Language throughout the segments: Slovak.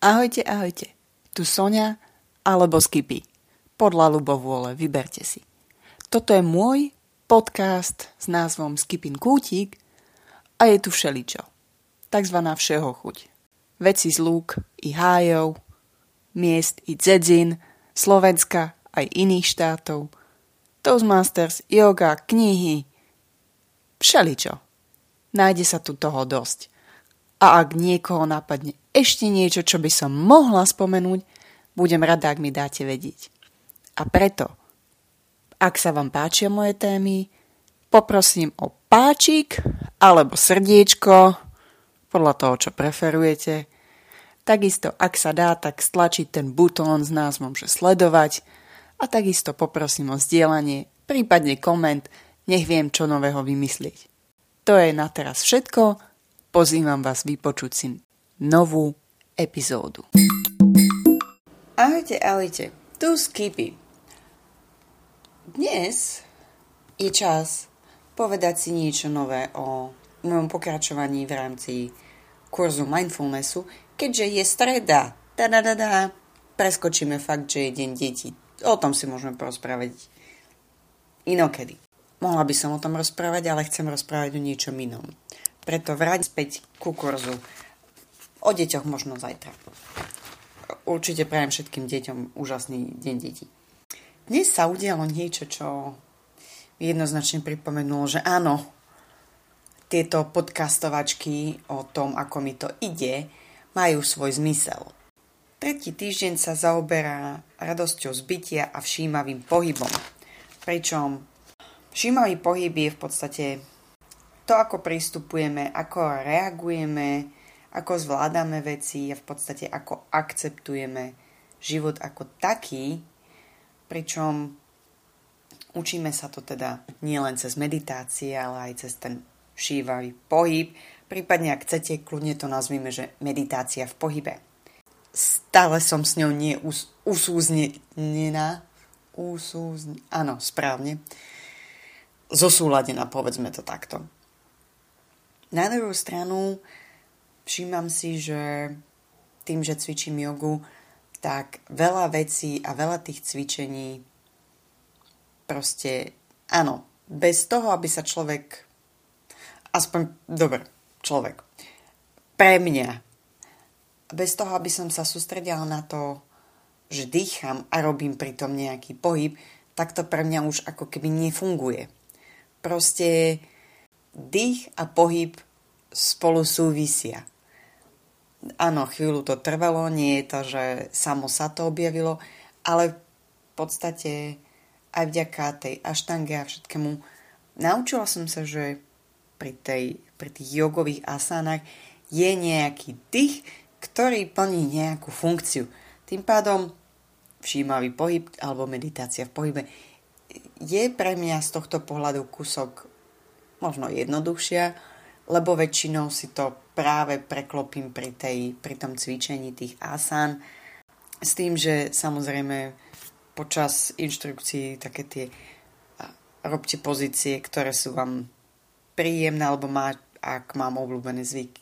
Ahojte, ahojte. Tu Sonia alebo Skipy. Podľa ľubovôle, vyberte si. Toto je môj podcast s názvom Skipin Kútik a je tu všeličo. Takzvaná všeho chuť. Veci z lúk i hájov, miest i dzedzin, Slovenska aj iných štátov, Toastmasters, yoga, knihy, všeličo. Nájde sa tu toho dosť. A ak niekoho napadne ešte niečo, čo by som mohla spomenúť, budem rada, ak mi dáte vedieť. A preto, ak sa vám páčia moje témy, poprosím o páčik alebo srdiečko, podľa toho, čo preferujete. Takisto, ak sa dá, tak stlačiť ten butón s názvom, že sledovať a takisto poprosím o zdieľanie, prípadne koment, nech viem, čo nového vymyslieť. To je na teraz všetko, pozývam vás vypočuť si novú epizódu. Ahojte, ahojte, tu Skipy. Dnes je čas povedať si niečo nové o mojom pokračovaní v rámci kurzu mindfulnessu, keďže je streda. Da-da-da-da. Preskočíme fakt, že je deň detí. O tom si môžeme porozprávať inokedy. Mohla by som o tom rozprávať, ale chcem rozprávať o niečom inom. Preto vráť späť ku kurzu O deťoch možno zajtra. Určite prajem všetkým deťom úžasný deň detí. Dnes sa udialo niečo, čo jednoznačne pripomenulo, že áno, tieto podcastovačky o tom, ako mi to ide, majú svoj zmysel. Tretí týždeň sa zaoberá radosťou zbytia a všímavým pohybom. Pričom všímavý pohyb je v podstate to, ako pristupujeme, ako reagujeme ako zvládame veci a v podstate ako akceptujeme život ako taký, pričom učíme sa to teda nielen cez meditácie, ale aj cez ten šívavý pohyb, prípadne ak chcete, kľudne to nazvime, že meditácia v pohybe. Stále som s ňou nie us- usúznená, usúzne, áno, správne, zosúladená, povedzme to takto. Na druhú stranu, všímam si, že tým, že cvičím jogu, tak veľa vecí a veľa tých cvičení proste, áno, bez toho, aby sa človek, aspoň, dobre, človek, pre mňa, bez toho, aby som sa sústredila na to, že dýcham a robím pritom nejaký pohyb, tak to pre mňa už ako keby nefunguje. Proste dých a pohyb spolu súvisia áno, chvíľu to trvalo, nie je to, že samo sa to objavilo, ale v podstate aj vďaka tej aštange a všetkému naučila som sa, že pri, tej, pri tých jogových asánach je nejaký dých, ktorý plní nejakú funkciu. Tým pádom všímavý pohyb alebo meditácia v pohybe je pre mňa z tohto pohľadu kúsok možno jednoduchšia, lebo väčšinou si to práve preklopím pri, tej, pri tom cvičení tých asán. S tým, že samozrejme počas inštrukcií také tie robte pozície, ktoré sú vám príjemné, alebo má, ak mám obľúbené zvyk,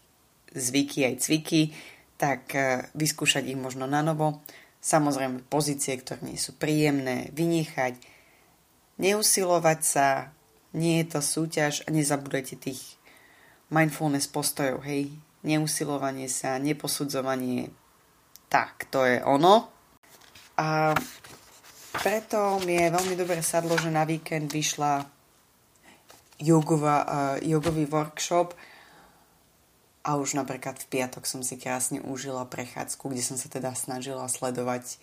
zvyky aj cviky, tak e, vyskúšať ich možno na novo. Samozrejme pozície, ktoré nie sú príjemné, vynechať, neusilovať sa, nie je to súťaž a nezabudajte tých mindfulness postojov, hej, neusilovanie sa, neposudzovanie, tak, to je ono. A preto mi je veľmi dobre sadlo, že na víkend vyšla jogová, uh, jogový workshop. A už napríklad v piatok som si krásne užila prechádzku, kde som sa teda snažila sledovať,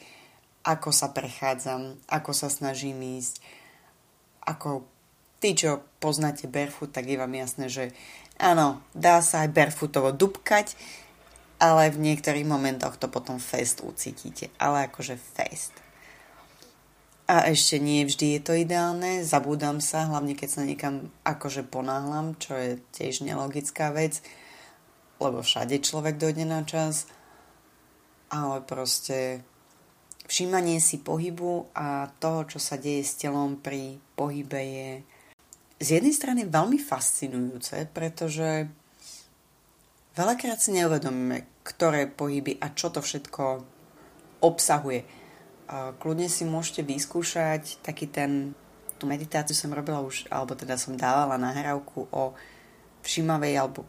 ako sa prechádzam, ako sa snažím ísť, ako tí, čo poznáte barefoot, tak je vám jasné, že Áno, dá sa aj barefootovo dubkať, ale v niektorých momentoch to potom fest ucítite. Ale akože fest. A ešte nie vždy je to ideálne, zabúdam sa, hlavne keď sa niekam akože ponáhlam, čo je tiež nelogická vec, lebo všade človek dojde na čas, ale proste všímanie si pohybu a toho, čo sa deje s telom pri pohybe je z jednej strany veľmi fascinujúce, pretože veľakrát si neuvedomíme, ktoré pohyby a čo to všetko obsahuje. Kľudne si môžete vyskúšať taký ten, tú meditáciu som robila už, alebo teda som dávala nahrávku o všímavej alebo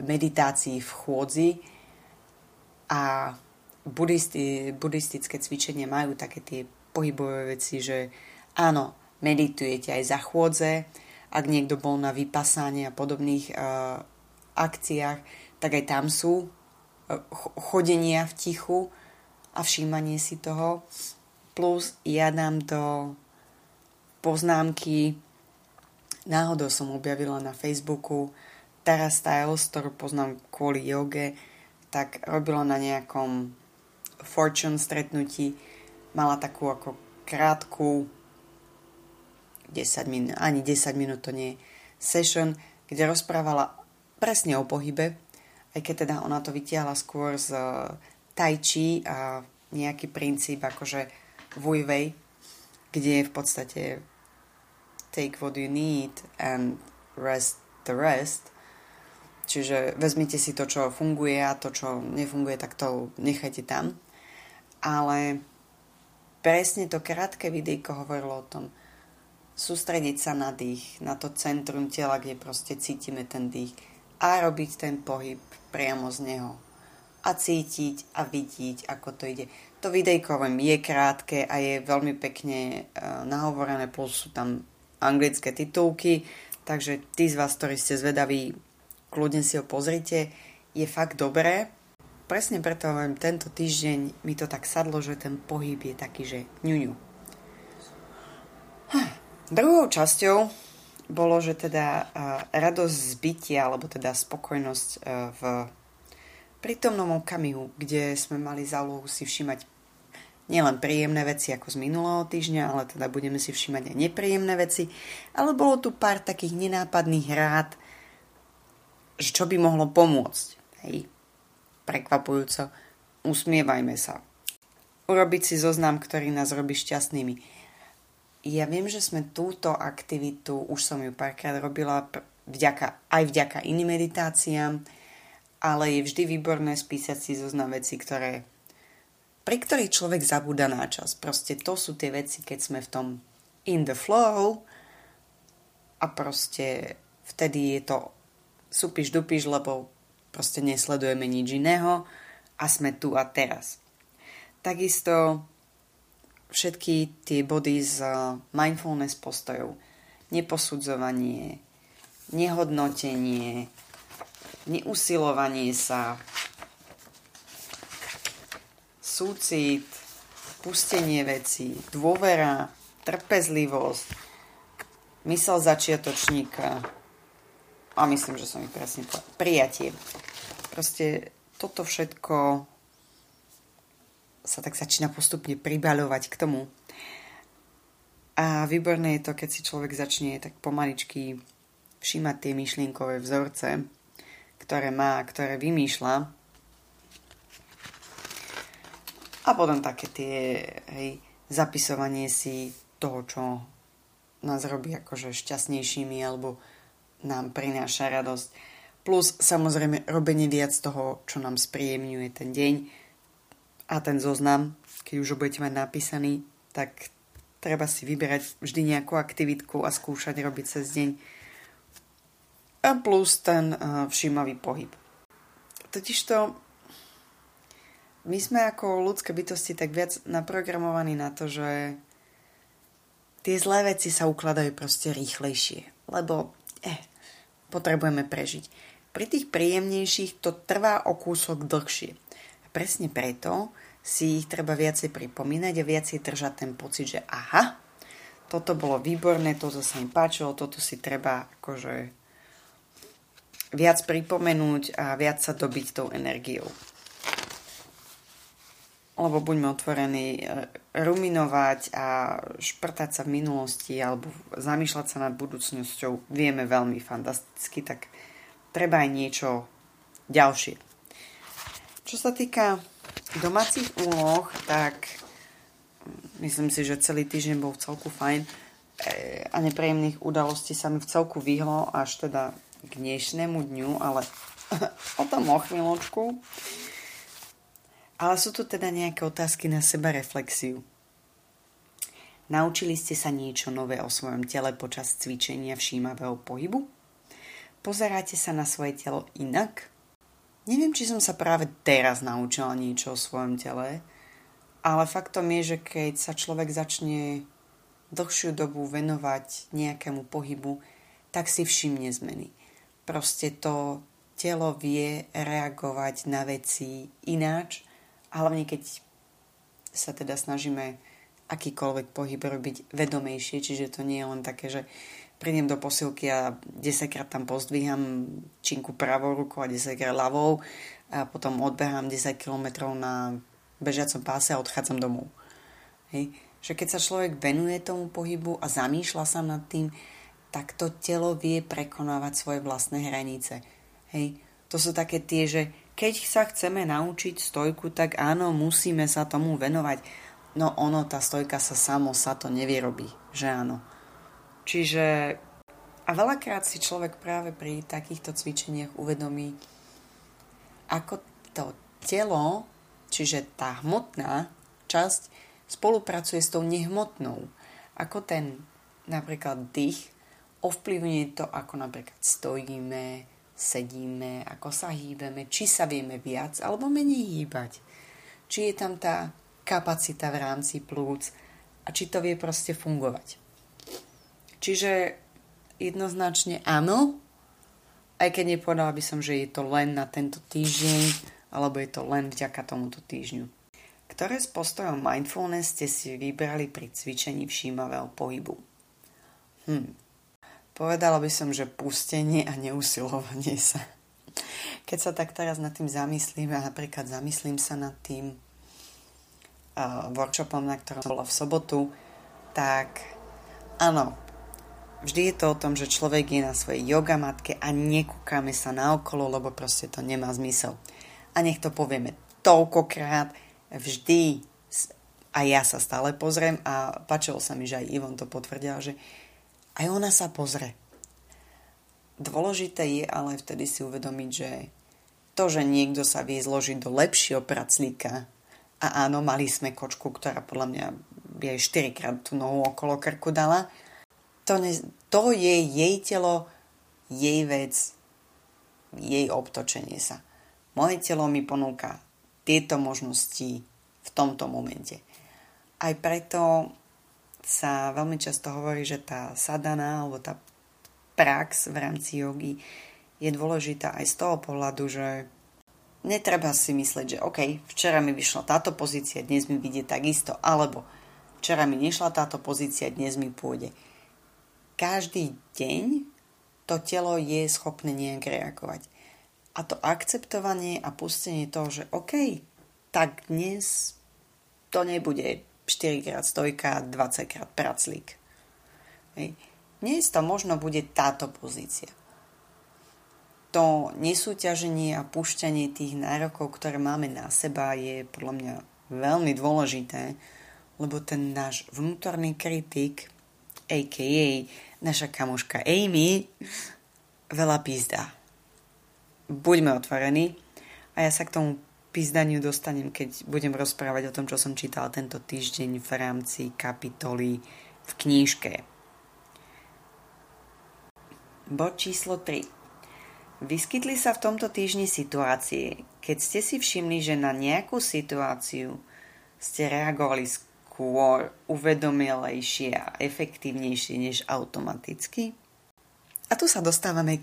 meditácii v chôdzi a buddhisti, buddhistické cvičenia majú také tie pohybové veci, že áno, meditujete aj za chôdze, ak niekto bol na vypasáne a podobných uh, akciách, tak aj tam sú uh, chodenia v tichu a všímanie si toho. Plus ja dám do poznámky, náhodou som objavila na Facebooku Tara Styles, ktorú poznám kvôli joge, tak robila na nejakom Fortune stretnutí, mala takú ako krátku 10 minút, ani 10 minút to nie session, kde rozprávala presne o pohybe, aj keď teda ona to vytiahla skôr z tai chi a nejaký princíp akože Wui Wei, kde je v podstate take what you need and rest the rest. Čiže vezmite si to, čo funguje a to, čo nefunguje, tak to nechajte tam. Ale presne to krátke videjko hovorilo o tom, sústrediť sa na dých, na to centrum tela, kde proste cítime ten dých a robiť ten pohyb priamo z neho. A cítiť a vidieť, ako to ide. To videjko je krátke a je veľmi pekne uh, nahovorené, plus sú tam anglické titulky, takže tí z vás, ktorí ste zvedaví, kľudne si ho pozrite, je fakt dobré. Presne preto hovorím, tento týždeň mi to tak sadlo, že ten pohyb je taký, že ňuňu. Druhou časťou bolo, že teda uh, radosť z bytia, alebo teda spokojnosť uh, v prítomnom okamihu, kde sme mali zálohu si všímať nielen príjemné veci ako z minulého týždňa, ale teda budeme si všímať aj nepríjemné veci, ale bolo tu pár takých nenápadných rád, že čo by mohlo pomôcť. Hej, prekvapujúco, usmievajme sa. Urobiť si zoznam, ktorý nás robí šťastnými. Ja viem, že sme túto aktivitu, už som ju párkrát robila vďaka, aj vďaka iným meditáciám, ale je vždy výborné spísať si zoznam veci, ktoré, pri ktorých človek zabúda na čas. Proste to sú tie veci, keď sme v tom in the flow a proste vtedy je to supiš dupiš, lebo proste nesledujeme nič iného a sme tu a teraz. Takisto všetky tie body z mindfulness postojov, neposudzovanie, nehodnotenie, neusilovanie sa, súcit, pustenie veci, dôvera, trpezlivosť, mysel začiatočníka, a myslím, že som ich presne povedal. Prijatie. Proste toto všetko sa tak začína postupne pribaľovať k tomu. A výborné je to, keď si človek začne tak pomaličky všímať tie myšlienkové vzorce, ktoré má, ktoré vymýšľa. A potom také tie hej, zapisovanie si toho, čo nás robí akože šťastnejšími alebo nám prináša radosť. Plus samozrejme robenie viac toho, čo nám spríjemňuje ten deň a ten zoznam, keď už ho budete mať napísaný, tak treba si vyberať vždy nejakú aktivitku a skúšať robiť cez deň. A plus ten uh, všímavý pohyb. Totižto my sme ako ľudské bytosti tak viac naprogramovaní na to, že tie zlé veci sa ukladajú proste rýchlejšie. Lebo eh, potrebujeme prežiť. Pri tých príjemnejších to trvá o kúsok dlhšie. Presne preto si ich treba viacej pripomínať a viacej držať ten pocit, že aha, toto bolo výborné, toto sa mi páčilo, toto si treba akože viac pripomenúť a viac sa dobiť tou energiou lebo buďme otvorení, e, ruminovať a šprtať sa v minulosti alebo zamýšľať sa nad budúcnosťou vieme veľmi fantasticky, tak treba aj niečo ďalšie. Čo sa týka domácich úloh, tak myslím si, že celý týždeň bol v celku fajn e, a nepríjemných udalostí sa mi v celku vyhlo až teda k dnešnému dňu, ale o tom o chvíľočku. Ale sú tu teda nejaké otázky na seba reflexiu. Naučili ste sa niečo nové o svojom tele počas cvičenia všímavého pohybu? Pozeráte sa na svoje telo inak? Neviem, či som sa práve teraz naučila niečo o svojom tele, ale faktom je, že keď sa človek začne dlhšiu dobu venovať nejakému pohybu, tak si všimne zmeny. Proste to telo vie reagovať na veci ináč, hlavne keď sa teda snažíme akýkoľvek pohyb robiť vedomejšie, čiže to nie je len také, že prídem do posilky a 10 krát tam pozdvíham činku pravou rukou a 10 krát ľavou a potom odbehám 10 km na bežiacom páse a odchádzam domov. Hej. Že keď sa človek venuje tomu pohybu a zamýšľa sa nad tým, tak to telo vie prekonávať svoje vlastné hranice. Hej. To sú také tie, že keď sa chceme naučiť stojku, tak áno, musíme sa tomu venovať. No ono, tá stojka sa samo sa to nevyrobí, že áno. Čiže a veľakrát si človek práve pri takýchto cvičeniach uvedomí, ako to telo, čiže tá hmotná časť, spolupracuje s tou nehmotnou. Ako ten napríklad dých ovplyvňuje to, ako napríklad stojíme, sedíme, ako sa hýbeme, či sa vieme viac alebo menej hýbať. Či je tam tá kapacita v rámci plúc a či to vie proste fungovať. Čiže jednoznačne áno, aj keď nepovedala by som, že je to len na tento týždeň, alebo je to len vďaka tomuto týždňu. Ktoré z postojov mindfulness ste si vybrali pri cvičení všímavého pohybu? Hm, Povedala by som, že pustenie a neusilovanie sa. Keď sa tak teraz nad tým zamyslím, a napríklad zamyslím sa nad tým uh, workshopom, na ktorom bola v sobotu, tak áno, vždy je to o tom, že človek je na svojej yogamatke a nekúkame sa naokolo, lebo proste to nemá zmysel. A nech to povieme toľkokrát, vždy a ja sa stále pozriem a páčilo sa mi, že aj Ivon to potvrdil, že aj ona sa pozre. Dôležité je ale vtedy si uvedomiť, že to, že niekto sa vie zložiť do lepšieho praclíka a áno, mali sme kočku, ktorá podľa mňa by aj 4 krát tú nohu okolo krku dala, to, ne, to je jej telo, jej vec, jej obtočenie sa. Moje telo mi ponúka tieto možnosti v tomto momente. Aj preto sa veľmi často hovorí, že tá sadana alebo tá prax v rámci jogy je dôležitá aj z toho pohľadu, že netreba si mysleť, že OK, včera mi vyšla táto pozícia, dnes mi vyjde takisto, alebo včera mi nešla táto pozícia, dnes mi pôjde. Každý deň to telo je schopné nejak reagovať. A to akceptovanie a pustenie toho, že OK, tak dnes to nebude 4 krát stojka, 20 krát praclík. Dnes to možno bude táto pozícia. To nesúťaženie a púšťanie tých nárokov, ktoré máme na seba, je podľa mňa veľmi dôležité, lebo ten náš vnútorný kritik, a.k.a. naša kamoška Amy, veľa pízda. Buďme otvorení a ja sa k tomu pízdaniu dostanem, keď budem rozprávať o tom, čo som čítala tento týždeň v rámci kapitoly v knížke. Bod číslo 3. Vyskytli sa v tomto týždni situácie, keď ste si všimli, že na nejakú situáciu ste reagovali skôr uvedomelejšie a efektívnejšie než automaticky? A tu sa dostávame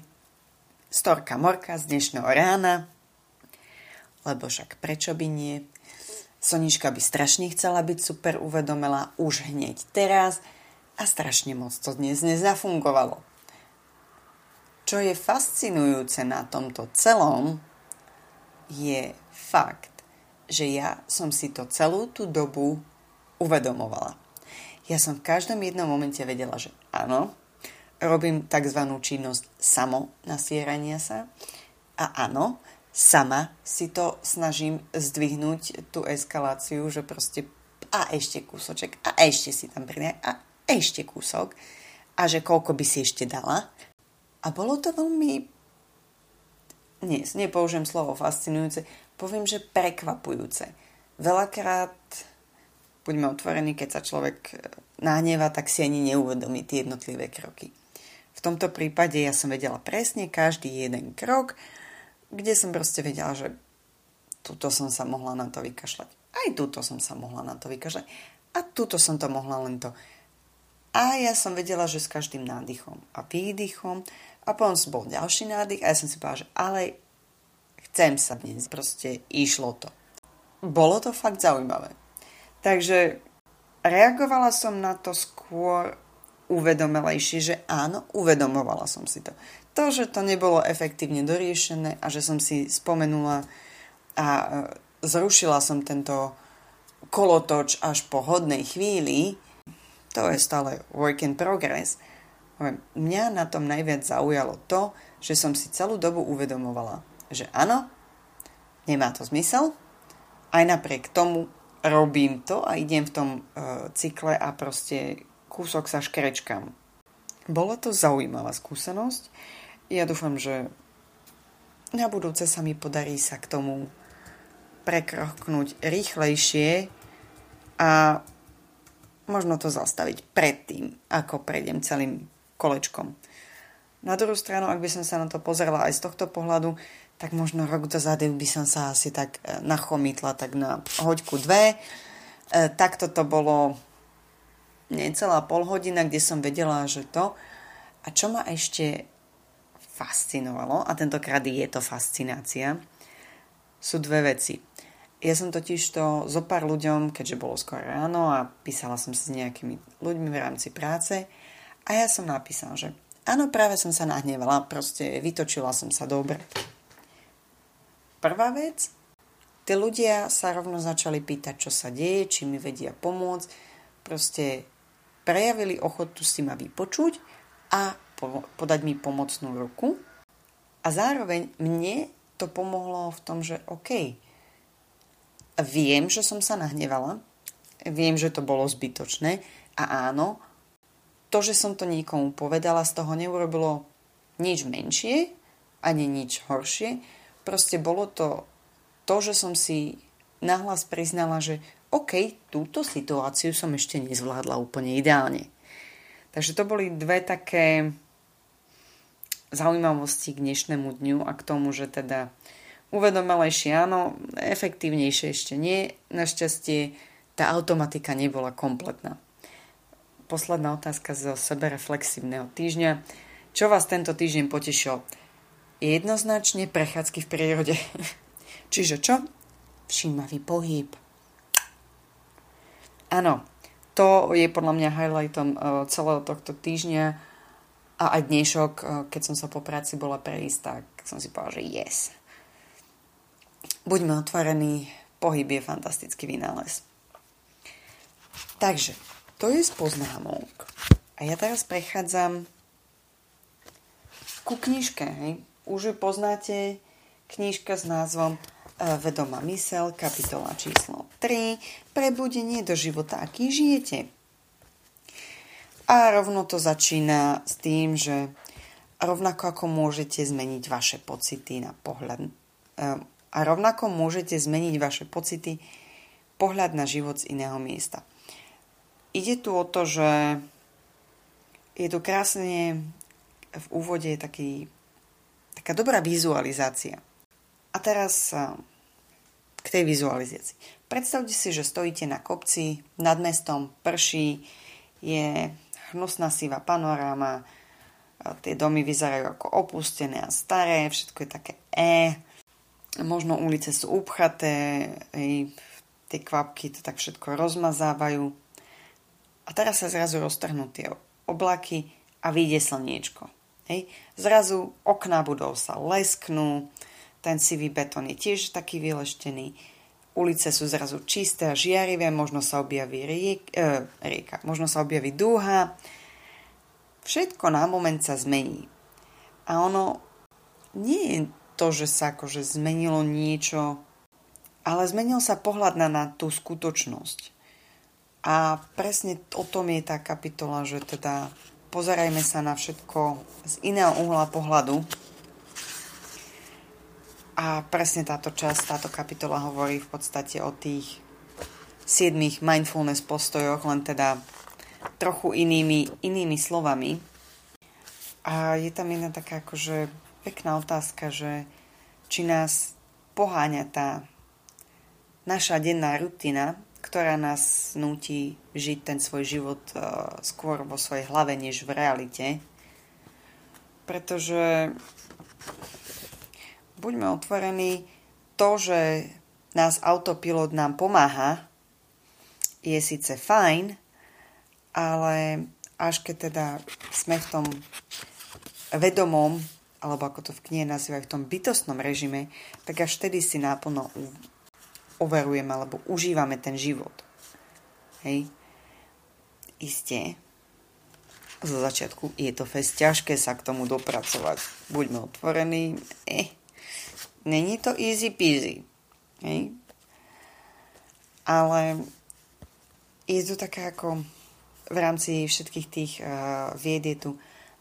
storka morka z dnešného rána, lebo však prečo by nie? Sonička by strašne chcela byť super uvedomela už hneď teraz a strašne moc to dnes nezafungovalo. Čo je fascinujúce na tomto celom, je fakt, že ja som si to celú tú dobu uvedomovala. Ja som v každom jednom momente vedela, že áno, robím tzv. činnosť samo nasierania sa a áno, sama si to snažím zdvihnúť tú eskaláciu, že proste a ešte kúsoček a ešte si tam pridaj a ešte kúsok a že koľko by si ešte dala. A bolo to veľmi nie, nepoužijem slovo fascinujúce, poviem, že prekvapujúce. Veľakrát, buďme otvorení, keď sa človek e, nahneva, tak si ani neuvedomí tie jednotlivé kroky. V tomto prípade ja som vedela presne každý jeden krok, kde som proste vedela, že tuto som sa mohla na to vykašľať. Aj tuto som sa mohla na to vykašľať. A tuto som to mohla len to. A ja som vedela, že s každým nádychom a výdychom a potom bol ďalší nádych a ja som si povedala, že ale chcem sa dnes, proste išlo to. Bolo to fakt zaujímavé. Takže reagovala som na to skôr uvedomelejšie, že áno, uvedomovala som si to. To, že to nebolo efektívne doriešené a že som si spomenula a e, zrušila som tento kolotoč až po hodnej chvíli, to je stále work in progress – Mňa na tom najviac zaujalo to, že som si celú dobu uvedomovala, že áno, nemá to zmysel, aj napriek tomu robím to a idem v tom uh, cykle a proste kúsok sa škrečkam. Bolo to zaujímavá skúsenosť. Ja dúfam, že na budúce sa mi podarí sa k tomu prekroknúť rýchlejšie a možno to zastaviť predtým, ako prejdem celým kolečkom. Na druhú stranu, ak by som sa na to pozerala aj z tohto pohľadu, tak možno rok dozadu by som sa asi tak e, nachomitla tak na hoďku dve. E, takto to bolo necelá pol hodina, kde som vedela, že to. A čo ma ešte fascinovalo, a tentokrát je to fascinácia, sú dve veci. Ja som totiž to zo pár ľuďom, keďže bolo skoro ráno a písala som si s nejakými ľuďmi v rámci práce, a ja som napísal, že áno, práve som sa nahnevala, proste vytočila som sa dobre. Prvá vec, tí ľudia sa rovno začali pýtať, čo sa deje, či mi vedia pomôcť. Proste prejavili ochotu si ma vypočuť a podať mi pomocnú ruku. A zároveň mne to pomohlo v tom, že OK, viem, že som sa nahnevala, viem, že to bolo zbytočné a áno, to, že som to niekomu povedala, z toho neurobilo nič menšie, ani nič horšie. Proste bolo to to, že som si nahlas priznala, že OK, túto situáciu som ešte nezvládla úplne ideálne. Takže to boli dve také zaujímavosti k dnešnému dňu a k tomu, že teda uvedomelejšie áno, efektívnejšie ešte nie. Našťastie tá automatika nebola kompletná posledná otázka zo sebereflexívneho týždňa. Čo vás tento týždeň potešil? Jednoznačne prechádzky v prírode. Čiže čo? Všímavý pohyb. Áno, to je podľa mňa highlightom e, celého tohto týždňa a aj dnešok, e, keď som sa po práci bola prejsť, tak som si povedala, že yes. Buďme otvorení, pohyb je fantastický vynález. Takže, to je z. A ja teraz prechádzam ku knižke. Hej. Už ju poznáte, knižka s názvom e, Vedomá mysel, kapitola číslo 3, Prebudenie do života, aký žijete. A rovno to začína s tým, že rovnako ako môžete zmeniť vaše pocity na pohľad e, a rovnako môžete zmeniť vaše pocity pohľad na život z iného miesta. Ide tu o to, že je tu krásne v úvode taký, taká dobrá vizualizácia. A teraz k tej vizualizácii. Predstavte si, že stojíte na kopci, nad mestom prší, je hnusná sivá panoráma, tie domy vyzerajú ako opustené a staré, všetko je také E, možno ulice sú upchaté, tie kvapky to tak všetko rozmazávajú. A teraz sa zrazu roztrhnú tie oblaky a vyjde slniečko. Hej. Zrazu okná budov sa lesknú, ten sivý betón je tiež taký vyleštený, ulice sú zrazu čisté a žiarivé, možno sa objaví riek, e, rieka, možno sa objaví dúha. Všetko na moment sa zmení. A ono nie je to, že sa akože zmenilo niečo, ale zmenil sa pohľad na, na tú skutočnosť. A presne o tom je tá kapitola, že teda pozerajme sa na všetko z iného uhla pohľadu. A presne táto časť, táto kapitola hovorí v podstate o tých siedmých mindfulness postojoch, len teda trochu inými, inými slovami. A je tam jedna taká akože pekná otázka, že či nás poháňa tá naša denná rutina, ktorá nás nutí žiť ten svoj život uh, skôr vo svojej hlave, než v realite. Pretože buďme otvorení, to, že nás autopilot nám pomáha, je síce fajn, ale až keď teda sme v tom vedomom, alebo ako to v knihe nazývajú, v tom bytostnom režime, tak až vtedy si náplno overujeme alebo užívame ten život. Hej. Isté, zo začiatku je to fest ťažké sa k tomu dopracovať. Buďme otvorení. Eh, není to easy peasy. Hej. Ale je to také ako v rámci všetkých tých uh, vied je tu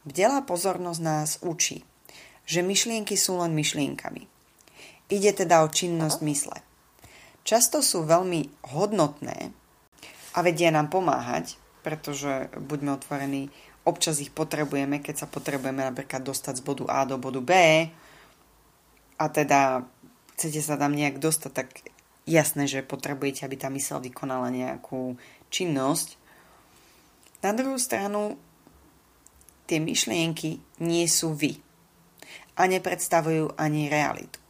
bdelá pozornosť nás učí, že myšlienky sú len myšlienkami. Ide teda o činnosť mysle. Často sú veľmi hodnotné a vedia nám pomáhať, pretože buďme otvorení, občas ich potrebujeme, keď sa potrebujeme napríklad dostať z bodu A do bodu B a teda chcete sa tam nejak dostať, tak jasné, že potrebujete, aby tá mysel vykonala nejakú činnosť. Na druhú stranu, tie myšlienky nie sú vy a nepredstavujú ani realitu.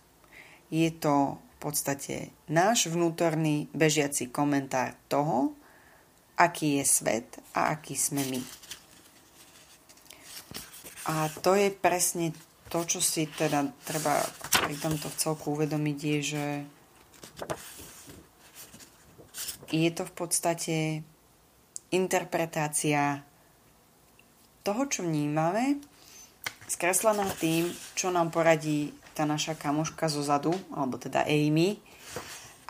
Je to podstate náš vnútorný bežiaci komentár toho, aký je svet a aký sme my. A to je presne to, čo si teda treba pri tomto celku uvedomiť, je, že je to v podstate interpretácia toho, čo vnímame, skreslená tým, čo nám poradí tá naša kamoška zo zadu, alebo teda Amy,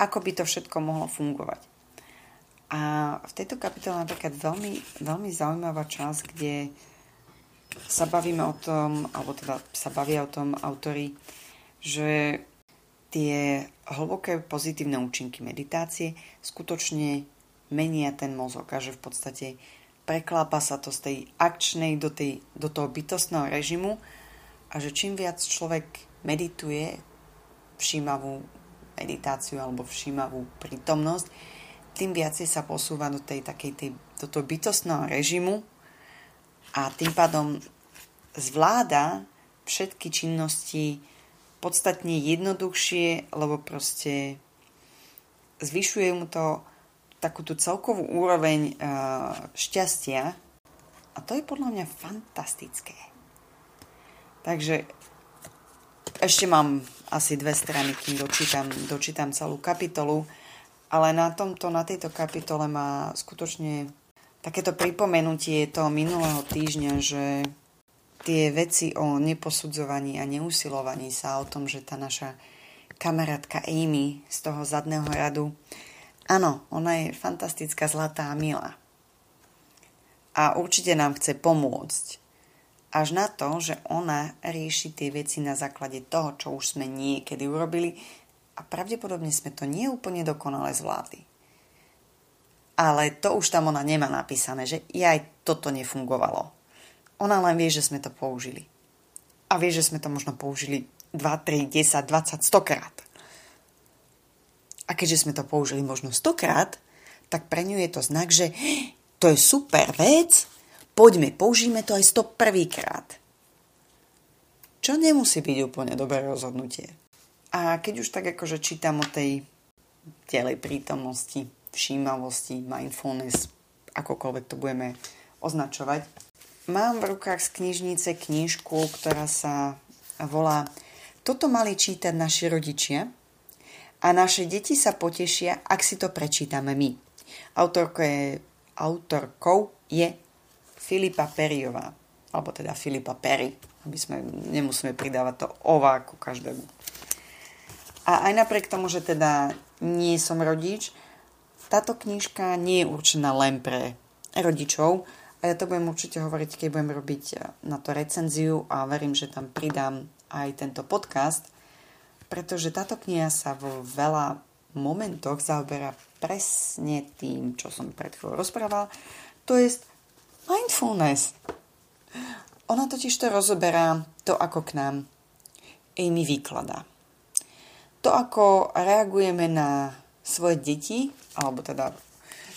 ako by to všetko mohlo fungovať. A v tejto kapitole napríklad veľmi, veľmi zaujímavá časť, kde sa bavíme o tom, alebo teda sa bavia o tom autory, že tie hlboké pozitívne účinky meditácie skutočne menia ten mozog a že v podstate preklápa sa to z tej akčnej do, tej, do toho bytostného režimu a že čím viac človek medituje všímavú meditáciu alebo všímavú prítomnosť, tým viacej sa posúva do tej takej tej, do toho bytostného režimu a tým pádom zvláda všetky činnosti podstatne jednoduchšie, lebo proste zvyšuje mu to takú tú celkovú úroveň uh, šťastia a to je podľa mňa fantastické. Takže ešte mám asi dve strany, kým dočítam, dočítam celú kapitolu, ale na, tomto, na tejto kapitole má skutočne takéto pripomenutie toho minulého týždňa, že tie veci o neposudzovaní a neusilovaní sa, o tom, že tá naša kamarátka Amy z toho zadného radu, áno, ona je fantastická, zlatá a milá. A určite nám chce pomôcť až na to, že ona rieši tie veci na základe toho, čo už sme niekedy urobili a pravdepodobne sme to nie úplne dokonale zvládli. Ale to už tam ona nemá napísané, že aj toto nefungovalo. Ona len vie, že sme to použili. A vie, že sme to možno použili 2, 3, 10, 20, 100 krát. A keďže sme to použili možno 100 krát, tak pre ňu je to znak, že to je super vec, Poďme, použijeme to aj 101 krát. Čo nemusí byť úplne dobré rozhodnutie. A keď už tak akože čítam o tej telej prítomnosti, všímavosti, mindfulness, akokoľvek to budeme označovať, mám v rukách z knižnice knižku, ktorá sa volá Toto mali čítať naši rodičia a naše deti sa potešia, ak si to prečítame my. Autorkou je, autorkou je Filipa Periová, alebo teda Filipa Perry, aby sme nemusíme pridávať to ku každému. A aj napriek tomu, že teda nie som rodič, táto knižka nie je určená len pre rodičov a ja to budem určite hovoriť, keď budem robiť na to recenziu a verím, že tam pridám aj tento podcast, pretože táto kniha sa vo veľa momentoch zaoberá presne tým, čo som pred chvíľou rozprávala, to je mindfulness. Ona totiž to rozoberá to, ako k nám Amy vykladá. To, ako reagujeme na svoje deti, alebo teda,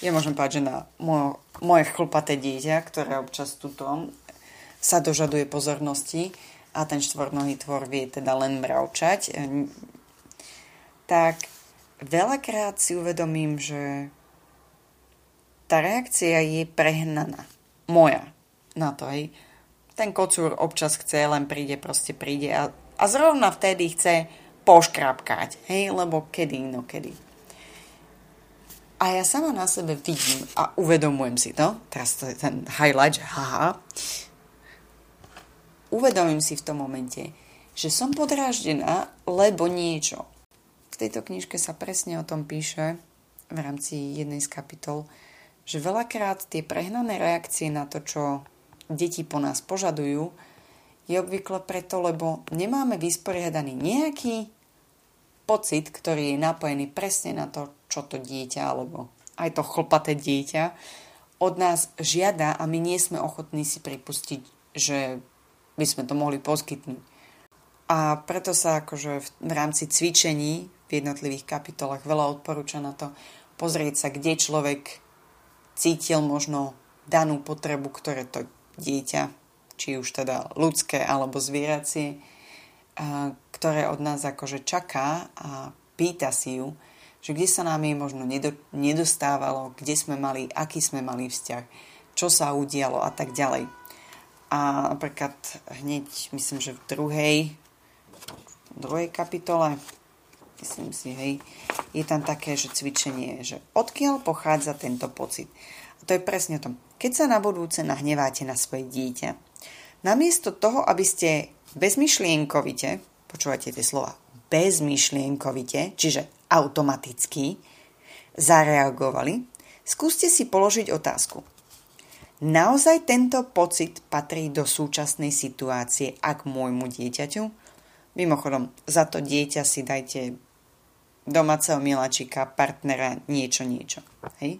ja môžem povedať, že na moje, moje chlpaté dieťa, ktoré občas tuto sa dožaduje pozornosti a ten štvornohý tvor vie teda len mravčať, tak veľakrát si uvedomím, že tá reakcia je prehnaná. Moja na to, hej ten kocúr občas chce, len príde, proste príde a, a zrovna vtedy chce poškrapkať, hej, lebo kedy, no kedy. A ja sama na sebe vidím a uvedomujem si to, teraz to je ten highlight, že haha, uvedomím si v tom momente, že som podráždená, lebo niečo. V tejto knižke sa presne o tom píše v rámci jednej z kapitol, že veľakrát tie prehnané reakcie na to, čo deti po nás požadujú, je obvykle preto, lebo nemáme vysporiadaný nejaký pocit, ktorý je napojený presne na to, čo to dieťa, alebo aj to chlpaté dieťa od nás žiada a my nie sme ochotní si pripustiť, že by sme to mohli poskytnúť. A preto sa akože v rámci cvičení v jednotlivých kapitolách veľa odporúča na to pozrieť sa, kde človek cítil možno danú potrebu, ktoré to dieťa, či už teda ľudské alebo zvieracie, ktoré od nás akože čaká a pýta si ju, že kde sa nám jej možno nedostávalo, kde sme mali, aký sme mali vzťah, čo sa udialo a tak ďalej. A napríklad hneď, myslím, že v druhej, v druhej kapitole, myslím si, hej, je tam také, že cvičenie, že odkiaľ pochádza tento pocit. A to je presne o tom. Keď sa na budúce nahneváte na svoje dieťa, namiesto toho, aby ste bezmyšlienkovite, počúvate tie slova, bezmyšlienkovite, čiže automaticky, zareagovali, skúste si položiť otázku. Naozaj tento pocit patrí do súčasnej situácie a k môjmu dieťaťu? Mimochodom, za to dieťa si dajte domáceho miláčika, partnera, niečo, niečo. Hej?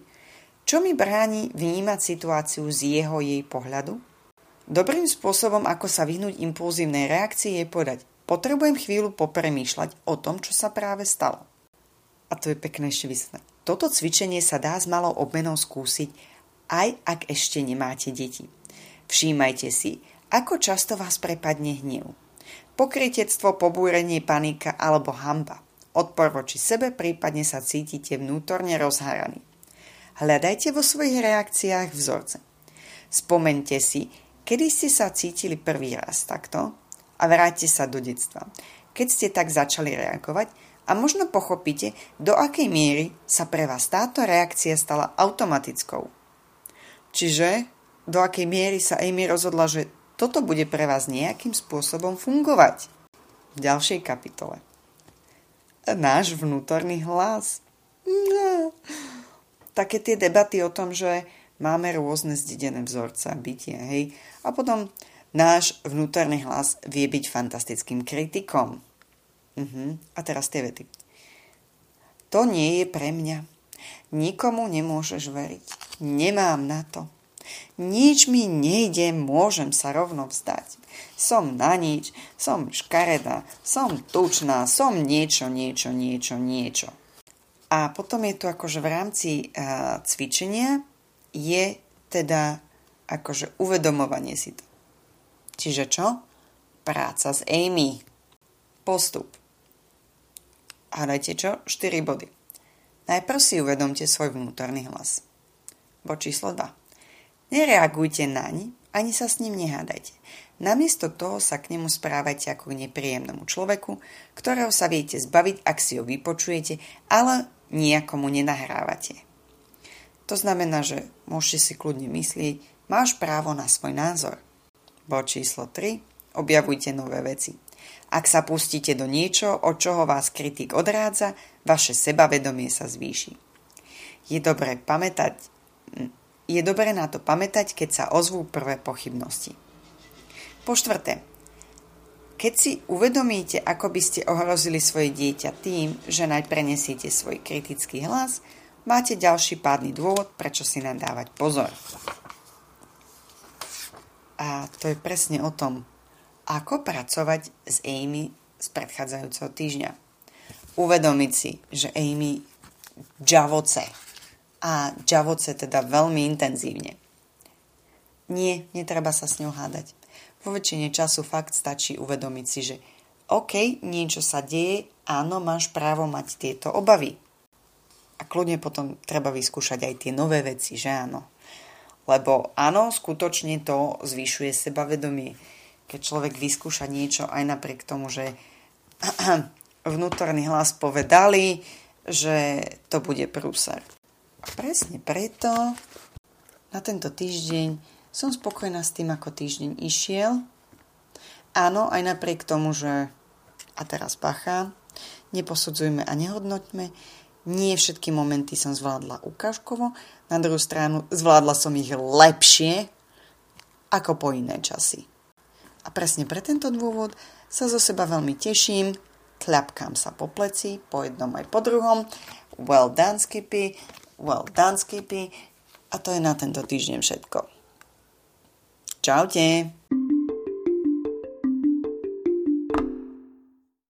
Čo mi bráni vnímať situáciu z jeho jej pohľadu? Dobrým spôsobom, ako sa vyhnúť impulzívnej reakcii, je povedať potrebujem chvíľu popremýšľať o tom, čo sa práve stalo. A to je pekné ešte. Toto cvičenie sa dá s malou obmenou skúsiť, aj ak ešte nemáte deti. Všímajte si, ako často vás prepadne hnev. Pokrytectvo, pobúrenie, panika alebo hamba. Odpor voči sebe, prípadne sa cítite vnútorne rozháraní. Hľadajte vo svojich reakciách vzorce. Spomente si, kedy ste sa cítili prvý raz takto a vráťte sa do detstva. Keď ste tak začali reagovať a možno pochopíte, do akej miery sa pre vás táto reakcia stala automatickou. Čiže do akej miery sa Amy rozhodla, že toto bude pre vás nejakým spôsobom fungovať. V ďalšej kapitole. Náš vnútorný hlas. No také tie debaty o tom, že máme rôzne zdedené vzorce bytia, hej. A potom náš vnútorný hlas vie byť fantastickým kritikom. Uh-huh. A teraz tie vety. To nie je pre mňa. Nikomu nemôžeš veriť. Nemám na to. Nič mi nejde, môžem sa rovno vzdať. Som na nič, som škaredá, som tučná, som niečo, niečo, niečo, niečo. A potom je tu akože v rámci uh, cvičenia je teda akože uvedomovanie si to. Čiže čo? Práca s Amy. Postup. Hádajte čo? 4 body. Najprv si uvedomte svoj vnútorný hlas. Bod číslo 2. Nereagujte naň, ani sa s ním nehádajte. Namiesto toho sa k nemu správajte ako k nepríjemnému človeku, ktorého sa viete zbaviť, ak si ho vypočujete, ale nijakomu nenahrávate. To znamená, že môžete si kľudne myslieť, máš právo na svoj názor. Bod číslo 3. Objavujte nové veci. Ak sa pustíte do niečo, od čoho vás kritik odrádza, vaše sebavedomie sa zvýši. Je dobré pamätať, je dobré na to pamätať, keď sa ozvú prvé pochybnosti. Po štvrté, Keď si uvedomíte, ako by ste ohrozili svoje dieťa tým, že naď prenesiete svoj kritický hlas, máte ďalší pádny dôvod, prečo si nadávať pozor. A to je presne o tom, ako pracovať s Amy z predchádzajúceho týždňa. Uvedomiť si, že Amy džavoce a džavoce teda veľmi intenzívne. Nie, netreba sa s ňou hádať. Vo väčšine času fakt stačí uvedomiť si, že OK, niečo sa deje, áno, máš právo mať tieto obavy. A kľudne potom treba vyskúšať aj tie nové veci, že áno. Lebo áno, skutočne to zvyšuje sebavedomie. Keď človek vyskúša niečo aj napriek tomu, že vnútorný hlas povedali, že to bude prúser. A presne preto na tento týždeň som spokojná s tým, ako týždeň išiel. Áno, aj napriek tomu, že a teraz bacha, neposudzujme a nehodnoťme, nie všetky momenty som zvládla ukážkovo, na druhú stranu zvládla som ich lepšie ako po iné časy. A presne pre tento dôvod sa zo seba veľmi teším, tľapkám sa po pleci, po jednom aj po druhom. Well done, Skippy, well done, Skippy. A to je na tento týždeň všetko. Čaute.